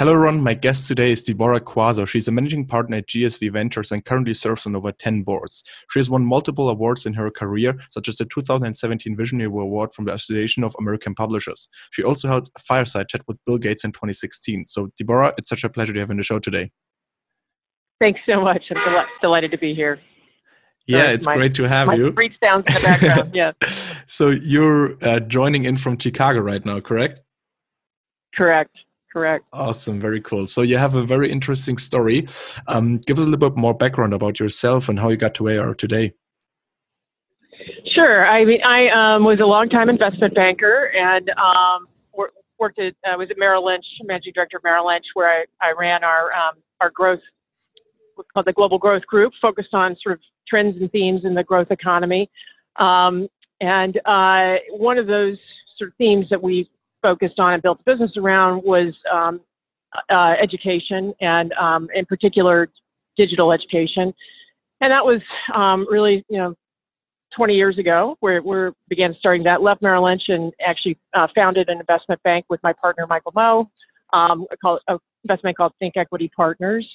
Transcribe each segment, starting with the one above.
Hello, Ron. My guest today is Deborah Quazzo. She's a managing partner at GSV Ventures and currently serves on over 10 boards. She has won multiple awards in her career, such as the 2017 Visionary Award from the Association of American Publishers. She also held a fireside chat with Bill Gates in 2016. So, Deborah, it's such a pleasure to have you on the show today. Thanks so much. I'm del- delighted to be here. Yeah, it's my, great to have my you. Sounds in the background. yeah. so you're uh, joining in from Chicago right now, correct? Correct correct. Awesome, very cool. So you have a very interesting story. Um, give us a little bit more background about yourself and how you got to where you are today. Sure. I mean, I um, was a longtime investment banker and um, worked at I uh, was at Merrill Lynch, managing director of Merrill Lynch, where I, I ran our um, our growth what's called the Global Growth Group, focused on sort of trends and themes in the growth economy. Um, and uh, one of those sort of themes that we focused on and built the business around was um, uh, education and um, in particular digital education. And that was um, really, you know, 20 years ago where we began starting that, left Merrill Lynch and actually uh, founded an investment bank with my partner, Michael Moe, um, called, an investment called Think Equity Partners,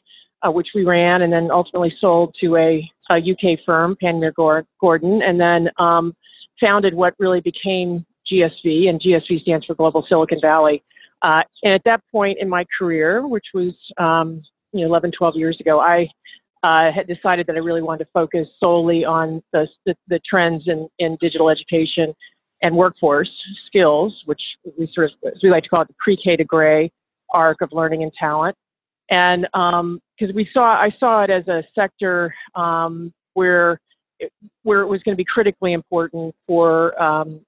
uh, which we ran and then ultimately sold to a, a UK firm, Panmure Gordon, and then um, founded what really became GSV, and GSV stands for Global Silicon Valley. Uh, and at that point in my career, which was um, you know 11, 12 years ago, I uh, had decided that I really wanted to focus solely on the, the, the trends in, in digital education and workforce skills, which we sort of, as we like to call it, the pre-K to gray arc of learning and talent. And because um, we saw, I saw it as a sector um, where it, where it was going to be critically important for um,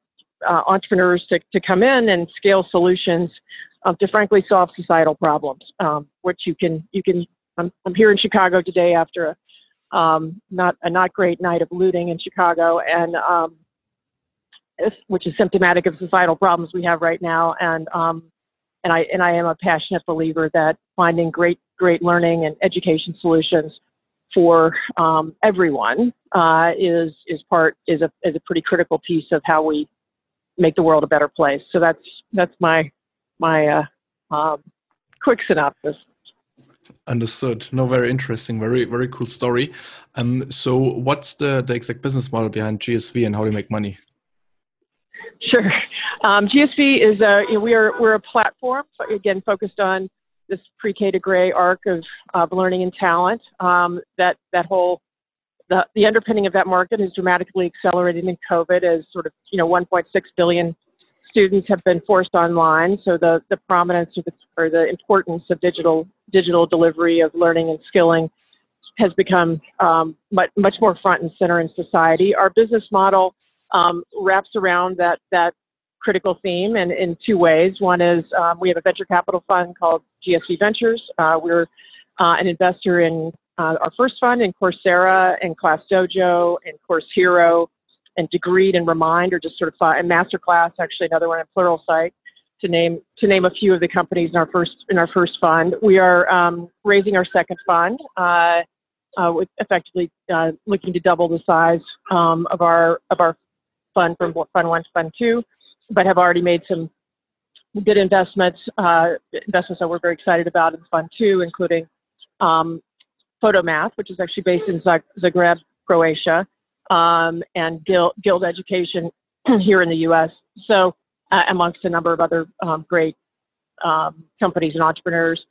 uh, entrepreneurs to, to come in and scale solutions um, to frankly solve societal problems, um, which you can you can. I'm, I'm here in Chicago today after a um, not a not great night of looting in Chicago, and um, which is symptomatic of societal problems we have right now. And um, and I and I am a passionate believer that finding great great learning and education solutions for um, everyone uh, is is part is a is a pretty critical piece of how we make the world a better place. So that's that's my my uh, um, quick synopsis. Understood. No, very interesting. Very very cool story. Um, so what's the the exact business model behind GSV and how do you make money? Sure. Um, GSV is a you know, we are we're a platform again focused on this pre-K to gray arc of, of learning and talent. Um, that that whole the, the underpinning of that market has dramatically accelerated in COVID as sort of, you know, 1.6 billion students have been forced online. So the, the prominence the, or the importance of digital, digital delivery of learning and skilling has become um, much, much more front and center in society. Our business model um, wraps around that, that critical theme in, in two ways. One is um, we have a venture capital fund called GSV Ventures. Uh, we're uh, an investor in uh, our first fund in Coursera and Class Dojo and Course Hero and Degreed and Remind are just sort of and Masterclass, actually another one in Pluralsight, to name to name a few of the companies in our first in our first fund. We are um, raising our second fund, uh, uh, with effectively uh, looking to double the size um, of our of our fund from fund one to fund two, but have already made some good investments uh, investments that we're very excited about in fund two, including um, Photomath, which is actually based in Zagreb, Croatia, um, and Guild, Guild Education here in the U.S. So, uh, amongst a number of other um, great um, companies and entrepreneurs.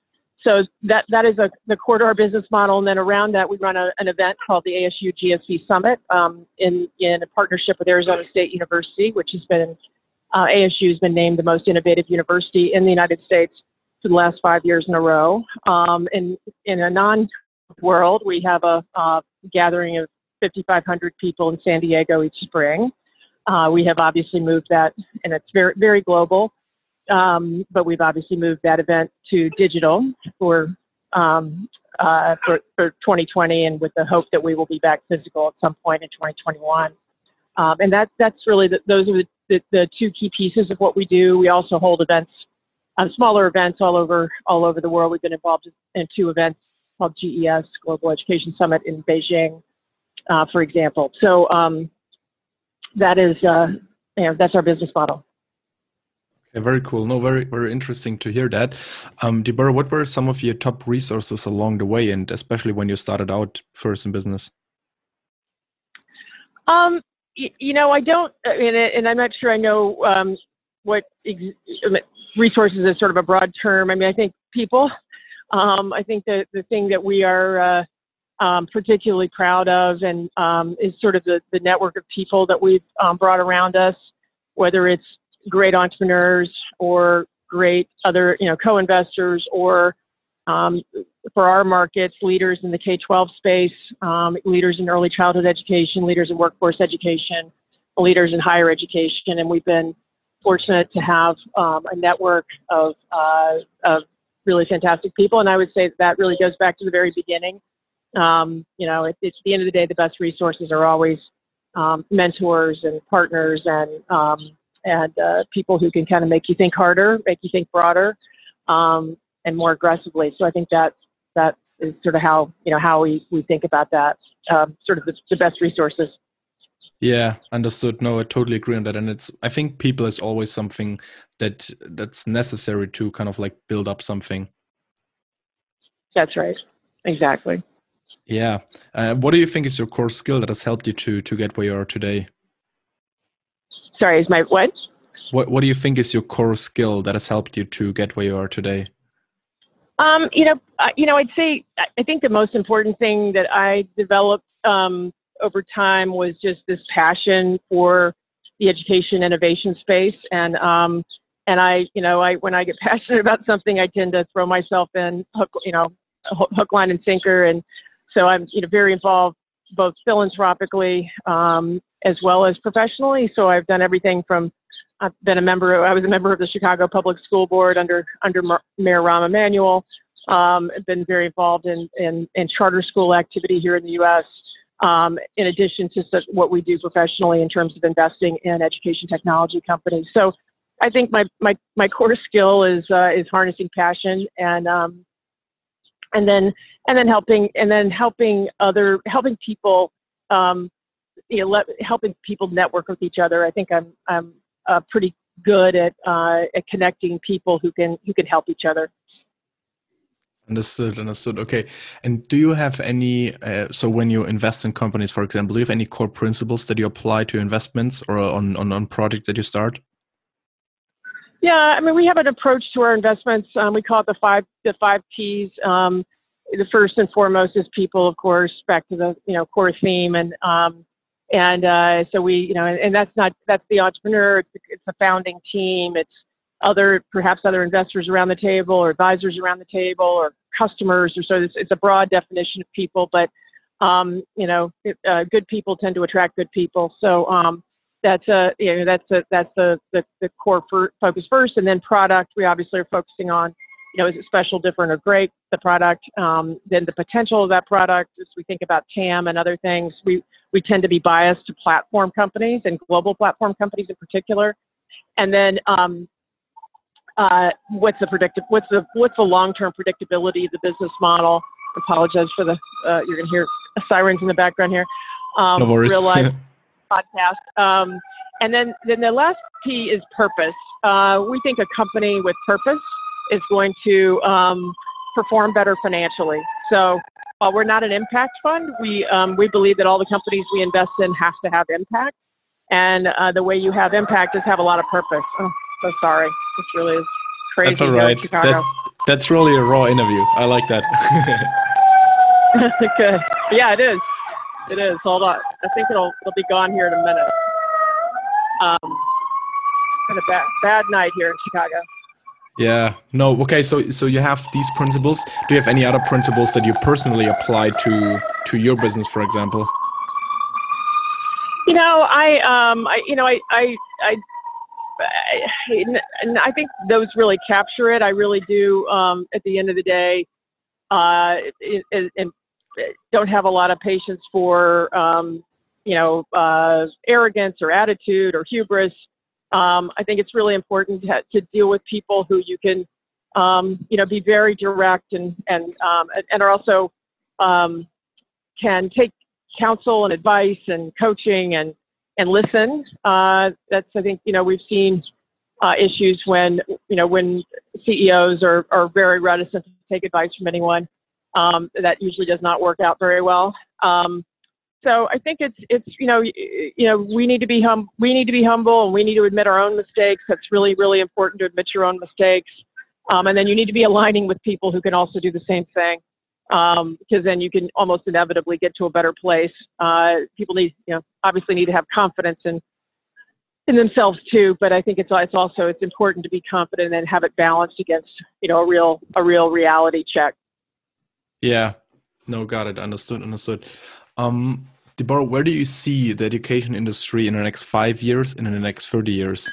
So that that is a, the core to our business model, and then around that we run a, an event called the ASU GSV Summit um, in in a partnership with Arizona State University, which has been uh, ASU has been named the most innovative university in the United States for the last five years in a row. Um, in in a non world. We have a, gathering of 5,500 people in San Diego each spring. Uh, we have obviously moved that, and it's very very global. Um, but we've obviously moved that event to digital for um, uh, for, for 2020, and with the hope that we will be back physical at some point in 2021. Um, and that that's really the, those are the, the, the, two key pieces of what we do. We also hold events, um, smaller events all over all over the world. We've been involved in two events called GES, Global Education Summit in Beijing, uh, for example. So um, that is, uh, you know, that's our business model. Yeah, very cool. No, very very interesting to hear that. Um, Deborah, what were some of your top resources along the way, and especially when you started out first in business? Um, you, you know, I don't, and, and I'm not sure I know um, what ex- resources is sort of a broad term. I mean, I think people. Um, I think that the thing that we are uh, um, particularly proud of and um, is sort of the, the network of people that we've um, brought around us, whether it's great entrepreneurs or great other, you know, co-investors or um, for our markets, leaders in the K-12 space, um, leaders in early childhood education, leaders in workforce education, leaders in higher education, and we've been fortunate to have um, a network of, uh, of really fantastic people. And I would say that, that really goes back to the very beginning. Um, you know, it, it's the end of the day, the best resources are always um, mentors and partners and um, and uh, people who can kind of make you think harder, make you think broader, um, and more aggressively. So I think that that is sort of how you know how we we think about that. Um, sort of the, the best resources. Yeah, understood. No, I totally agree on that. And it's I think people is always something that that's necessary to kind of like build up something. That's right. Exactly. Yeah. Uh, what do you think is your core skill that has helped you to to get where you are today? Sorry, is my what? What What do you think is your core skill that has helped you to get where you are today? Um, you know, uh, you know, I'd say I think the most important thing that I developed um, over time was just this passion for the education innovation space. And um, and I you know I when I get passionate about something I tend to throw myself in hook you know hook line and sinker. And so I'm you know very involved both philanthropically um, as well as professionally. So I've done everything from I've been a member I was a member of the Chicago Public School Board under under Mayor Rahm Emanuel. Um, been very involved in, in, in charter school activity here in the U.S um, in addition to such, what we do professionally in terms of investing in education technology companies. So I think my, my, my core skill is, uh, is harnessing passion and, um, and then, and then helping, and then helping other, helping people, um, you know, let, helping people network with each other. I think I'm, I'm uh, pretty good at, uh, at connecting people who can, who can help each other. Understood, understood. Okay. And do you have any, uh, so when you invest in companies, for example, do you have any core principles that you apply to investments or on, on, on projects that you start? Yeah, I mean, we have an approach to our investments. Um, we call it the five, the five P's. Um, the first and foremost is people, of course, back to the, you know, core theme. And, um, and, uh, so we, you know, and that's not, that's the entrepreneur. It's, it's a founding team. It's, other perhaps other investors around the table or advisors around the table or customers or so it's, it's a broad definition of people but um, you know it, uh, good people tend to attract good people. So um, that's a you know that's a that's the the, the core focus first. And then product we obviously are focusing on you know is it special different or great the product um, then the potential of that product. As we think about tam and other things we we tend to be biased to platform companies and global platform companies in particular. And then um, uh, what's the predictive what's the what's the long-term predictability of the business model? Apologize for the uh, you're going to hear sirens in the background here. Um, no worries. real life podcast. Um, and then then the last p is purpose. Uh, we think a company with purpose is going to um, perform better financially. So while we're not an impact fund we um, we believe that all the companies we invest in have to have impact. And uh, the way you have impact is have a lot of purpose. Oh, so sorry. This really is crazy. That's all right. That, that's really a raw interview. I like that. Good. Yeah, it is. It is. Hold on. I think it'll it'll be gone here in a minute. Um, been a bad bad night here in Chicago. Yeah. No. Okay. So so you have these principles. Do you have any other principles that you personally apply to to your business, for example? You know, I um, I you know, I I I and I think those really capture it. I really do. Um, at the end of the day, uh, and don't have a lot of patience for um, you know uh, arrogance or attitude or hubris. Um, I think it's really important to, to, deal with people who you can um, you know be very direct and and um, and are also um, can take counsel and advice and coaching and and listen. Uh, that's I think you know we've seen uh, issues when you know when CEOs are are very reticent to take advice from anyone. Um, that usually does not work out very well. Um, so I think it's it's you know you know we need to be hum we need to be humble and we need to admit our own mistakes. That's really really important to admit your own mistakes. Um, and then you need to be aligning with people who can also do the same thing um, because then you can almost inevitably get to a better place. Uh, people need, you know, obviously need to have confidence in in themselves too. But I think it's it's also it's important to be confident and have it balanced against, you know, a real a real reality check. Yeah, no, got it. Understood. Understood. Um, Deborah, where do you see the education industry in the next five years and in the next thirty years?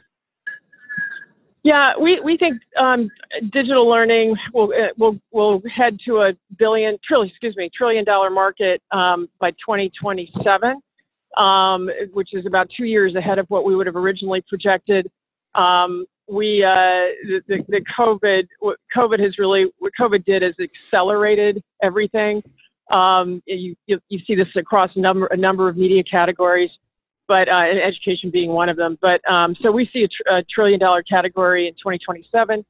Yeah, we, we think um, digital learning will, uh, will, will head to a billion, trillion, excuse me, trillion dollar market um, by 2027, um, which is about two years ahead of what we would have originally projected. Um, we, uh, the, the, COVID, what COVID has really, what COVID did is accelerated everything. Um, you, you, you see this across number, a number of media categories but uh, and education being one of them. But um, so we see a, tr- a, trillion dollar category in 2027,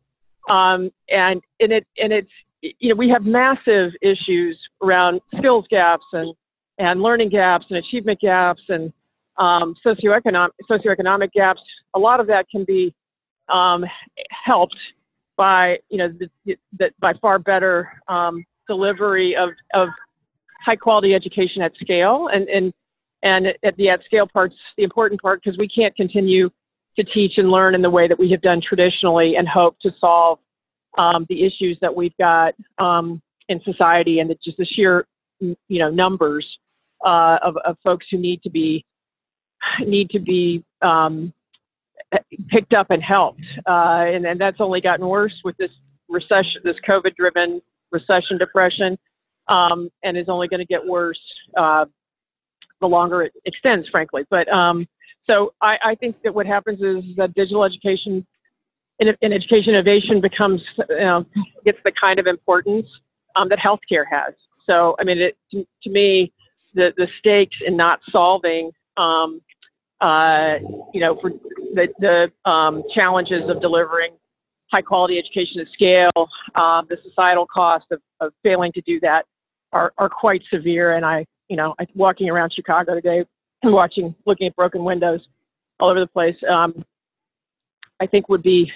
um, and and it and it's you know we have massive issues around skills gaps and and learning gaps and achievement gaps and um, socioeconomic socioeconomic gaps. A lot of that can be um, helped by you know the, the, by far better um, delivery of of high quality education at scale and and and at the at scale part's the important part because we can't continue to teach and learn in the way that we have done traditionally and hope to solve um, the issues that we've got um, in society and just the sheer you know numbers uh, of, of folks who need to be need to be um, picked up and helped. Uh, and, and that's only gotten worse with this recession this covid driven recession depression um, and is only going to get worse uh, the longer it extends, frankly. But um, so I, I, think that what happens is that digital education and, in education innovation becomes you know, gets the kind of importance um, that healthcare has. So I mean, it, to, to, me, the the stakes in not solving um, uh, you know for the, the um, challenges of delivering high quality education at scale, uh, the societal cost of, of failing to do that are, are quite severe. And I you know, walking around Chicago today, and watching, looking at broken windows all over the place, um, I think would be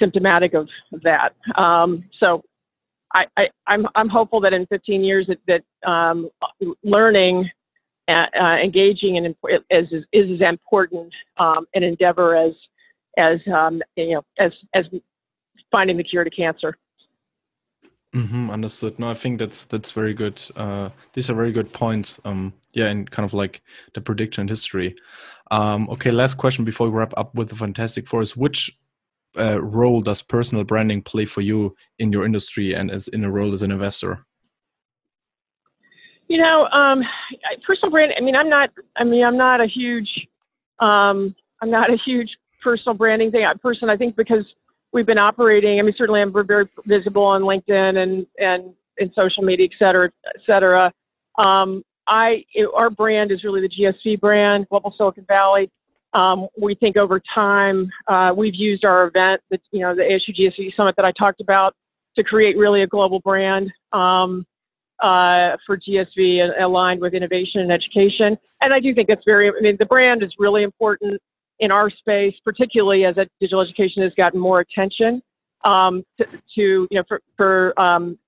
symptomatic of that. Um, so I, I, am I'm, I'm hopeful that in 15 years that, that um, learning, uh, uh, engaging and is, is, is as important um, an endeavor as, as, um, you know, as, as finding the cure to cancer. Mm-hmm, understood. No, I think that's that's very good. Uh, these are very good points. Um, yeah, and kind of like the prediction history. Um, okay, last question before we wrap up with the Fantastic Four is which uh, role does personal branding play for you in your industry and as in a role as an investor? You know, um, personal brand. I mean, I'm not. I mean, I'm not a huge. Um, I'm not a huge personal branding thing. Person, I think because we've been operating. I mean, certainly I'm very visible on LinkedIn and and in social media, et cetera, et cetera. Um, I it, our brand is really the GSV brand, Global Silicon Valley. Um, we think over time uh, we've used our event, the, you know, the ASU GSV Summit that I talked about, to create really a global brand um, uh, for GSV aligned with innovation and education. And I do think that's very. I mean, the brand is really important in our space, particularly as digital education has gotten more attention um, to, to, you know for, for um,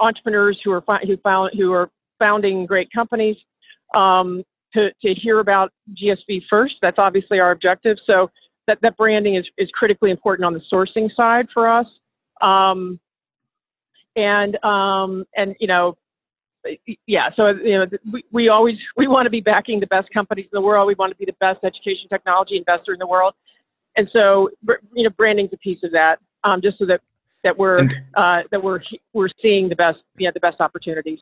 entrepreneurs who are who found who are founding great companies um, to, to hear about GSV first. That's obviously our objective. So that, that branding is, is critically important on the sourcing side for us. Um, and um, and you know yeah, so you know, we, we always we want to be backing the best companies in the world. We want to be the best education technology investor in the world, and so you know, branding's a piece of that. Um, just so that that we're uh, that we're we're seeing the best yeah the best opportunities.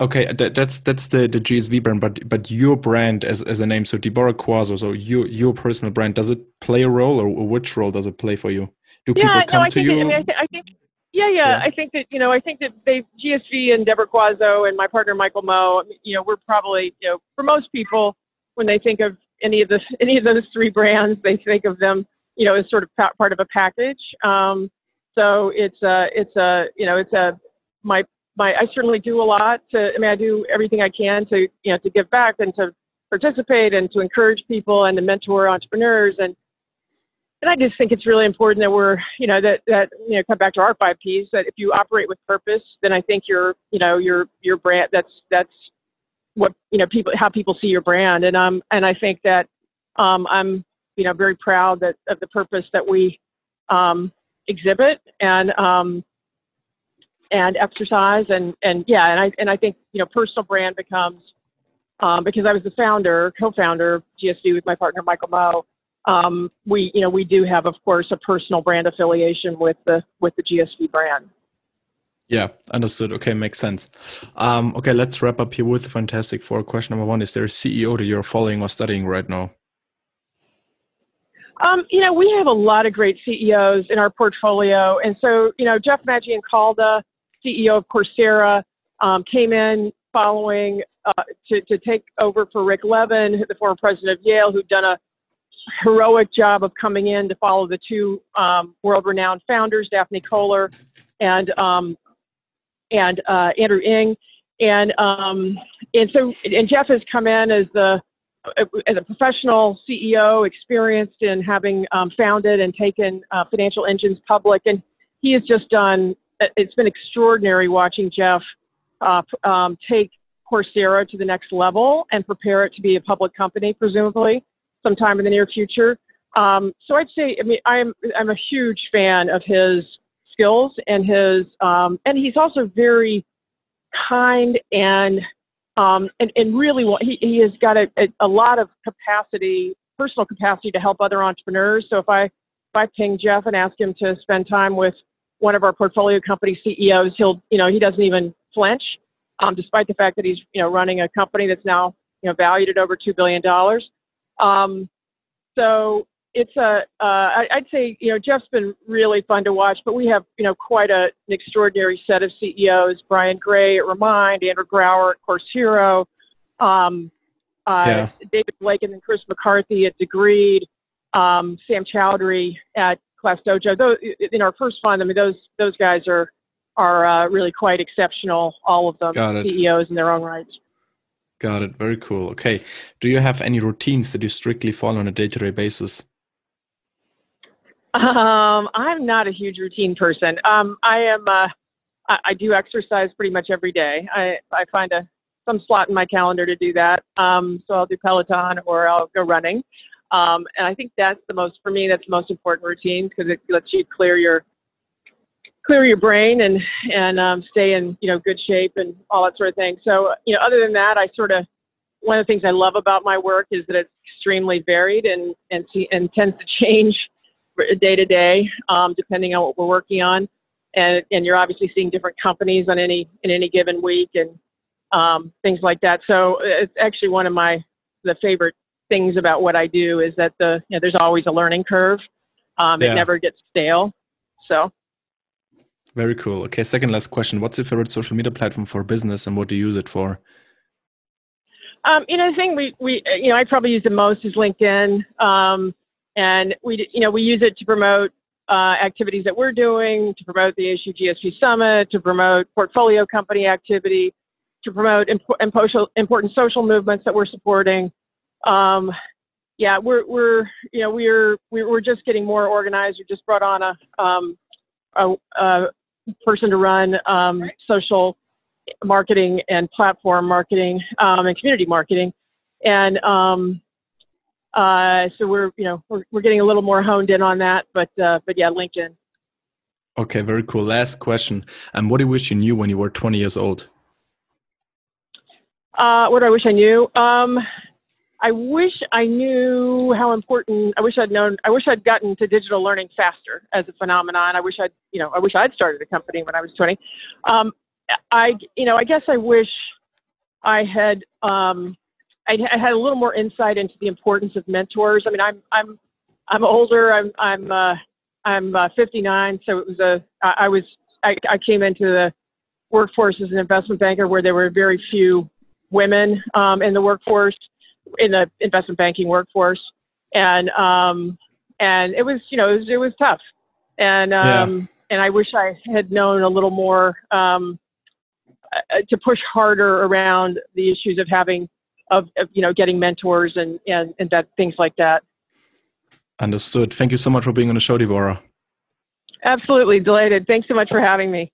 Okay, that, that's that's the, the GSV brand, but but your brand as, as a name, so Deborah Quazzo, so your your personal brand, does it play a role, or which role does it play for you? Do yeah, people come no, I to think you? I, mean, I, th- I think yeah, yeah, yeah, I think that you know, I think that they GSV and Deborah Quazzo and my partner Michael Moe, you know, we're probably you know, for most people, when they think of any of the any of those three brands, they think of them you know, as sort of part of a package. Um, so it's a, it's a, you know, it's a, my, my, I certainly do a lot to, I mean, I do everything I can to, you know, to give back and to participate and to encourage people and to mentor entrepreneurs. And, and I just think it's really important that we're, you know, that, that, you know, come back to our five Ps, that if you operate with purpose, then I think your, you know, your, your brand, that's, that's what, you know, people, how people see your brand. And, um, and I think that, um, I'm, you know, very proud that of the purpose that we, um, exhibit and, um, and exercise and, and yeah, and I, and I think, you know, personal brand becomes, um, because I was the founder, co-founder of GSV with my partner Michael Moe. Um, we, you know, we do have, of course, a personal brand affiliation with the with the GSV brand. Yeah, understood. Okay, makes sense. Um, okay, let's wrap up here with Fantastic Four. Question number one: Is there a CEO that you're following or studying right now? Um, you know, we have a lot of great CEOs in our portfolio, and so you know, Jeff Maggioncalda, CEO of Coursera, um, came in following uh, to, to take over for Rick Levin, the former president of Yale, who'd done a heroic job of coming in to follow the two um, world-renowned founders, Daphne Koller and um, and uh, Andrew Ng, and um, and so and Jeff has come in as the as a professional CEO, experienced in having um, founded and taken uh, financial engines public, and he has just done. It's been extraordinary watching Jeff uh, um, take Coursera to the next level and prepare it to be a public company, presumably sometime in the near future. Um, so I'd say, I mean, I'm I'm a huge fan of his skills and his, um, and he's also very kind and um, and, and really he, he has got a, a, lot of capacity, personal capacity to help other entrepreneurs. So if I if I ping Jeff and ask him to spend time with one of our portfolio company CEOs, he'll you know he doesn't even flinch um, despite the fact that he's you know running a company that's now you know valued at over two billion dollars. Um, so it's a uh, I, I'd say you know Jeff's been really fun to watch, but we have you know quite a, an extraordinary set of CEOs: Brian Grey at Remind, Andrew Grauer at Course Hero, um, uh, yeah. David Blake and then Chris McCarthy at Degreed, um, Sam Chaudhary at Class Dojo. Those, in our first fund, I mean those those guys are are uh, really quite exceptional. All of them, CEOs in their own rights. Got it. Very cool. Okay. Do you have any routines that you strictly follow on a day-to-day basis? Um, I'm not a huge routine person. Um, I am. Uh, I, I do exercise pretty much every day. I I find a some slot in my calendar to do that. Um, so I'll do Peloton or I'll go running. Um, and I think that's the most for me. That's the most important routine because it lets you clear your clear your brain and and um, stay in you know good shape and all that sort of thing. So you know, other than that, I sort of one of the things I love about my work is that it's extremely varied and and and tends to change day to day um, depending on what we're working on. And and you're obviously seeing different companies on any in any given week and um, things like that. So it's actually one of my the favorite things about what I do is that the you know, there's always a learning curve. Um, yeah. It never gets stale. So very cool. Okay, second last question. What's your favorite social media platform for business and what do you use it for? Um, you know, the thing we, we, you know, I probably use the most is LinkedIn. Um, and we, you know, we use it to promote uh, activities that we're doing, to promote the ASU GSV Summit, to promote portfolio company activity, to promote imp- important social movements that we're supporting. Um, yeah, we're, we're, you know, we're, we're just getting more organized. We just brought on a, um, a, a person to run um, social marketing and platform marketing um, and community marketing. And um, uh, so we're, you know, we're, we're getting a little more honed in on that, but, uh, but yeah, LinkedIn. Okay, very cool. Last question. And um, what do you wish you knew when you were 20 years old? Uh, what do I wish I knew? Um, I wish I knew how important. I wish I'd known. I wish I'd gotten to digital learning faster as a phenomenon. I wish I'd, you know, I wish I'd started a company when I was 20. Um, I, you know, I guess I wish I had. Um, I, had a little more insight into the importance of mentors. I mean, I'm, I'm, I'm older. I'm, I'm, uh, I'm uh, 59. So it was a. I, I was. I, I came into the workforce as an investment banker where there were very few women um, in the workforce in the investment banking workforce, and um, and it was you know it was, it was tough, and um, yeah. and I wish I had known a little more um, uh, to push harder around the issues of having of, of you know getting mentors and and and that things like that. Understood. Thank you so much for being on the show, Deborah. Absolutely delighted. Thanks so much for having me.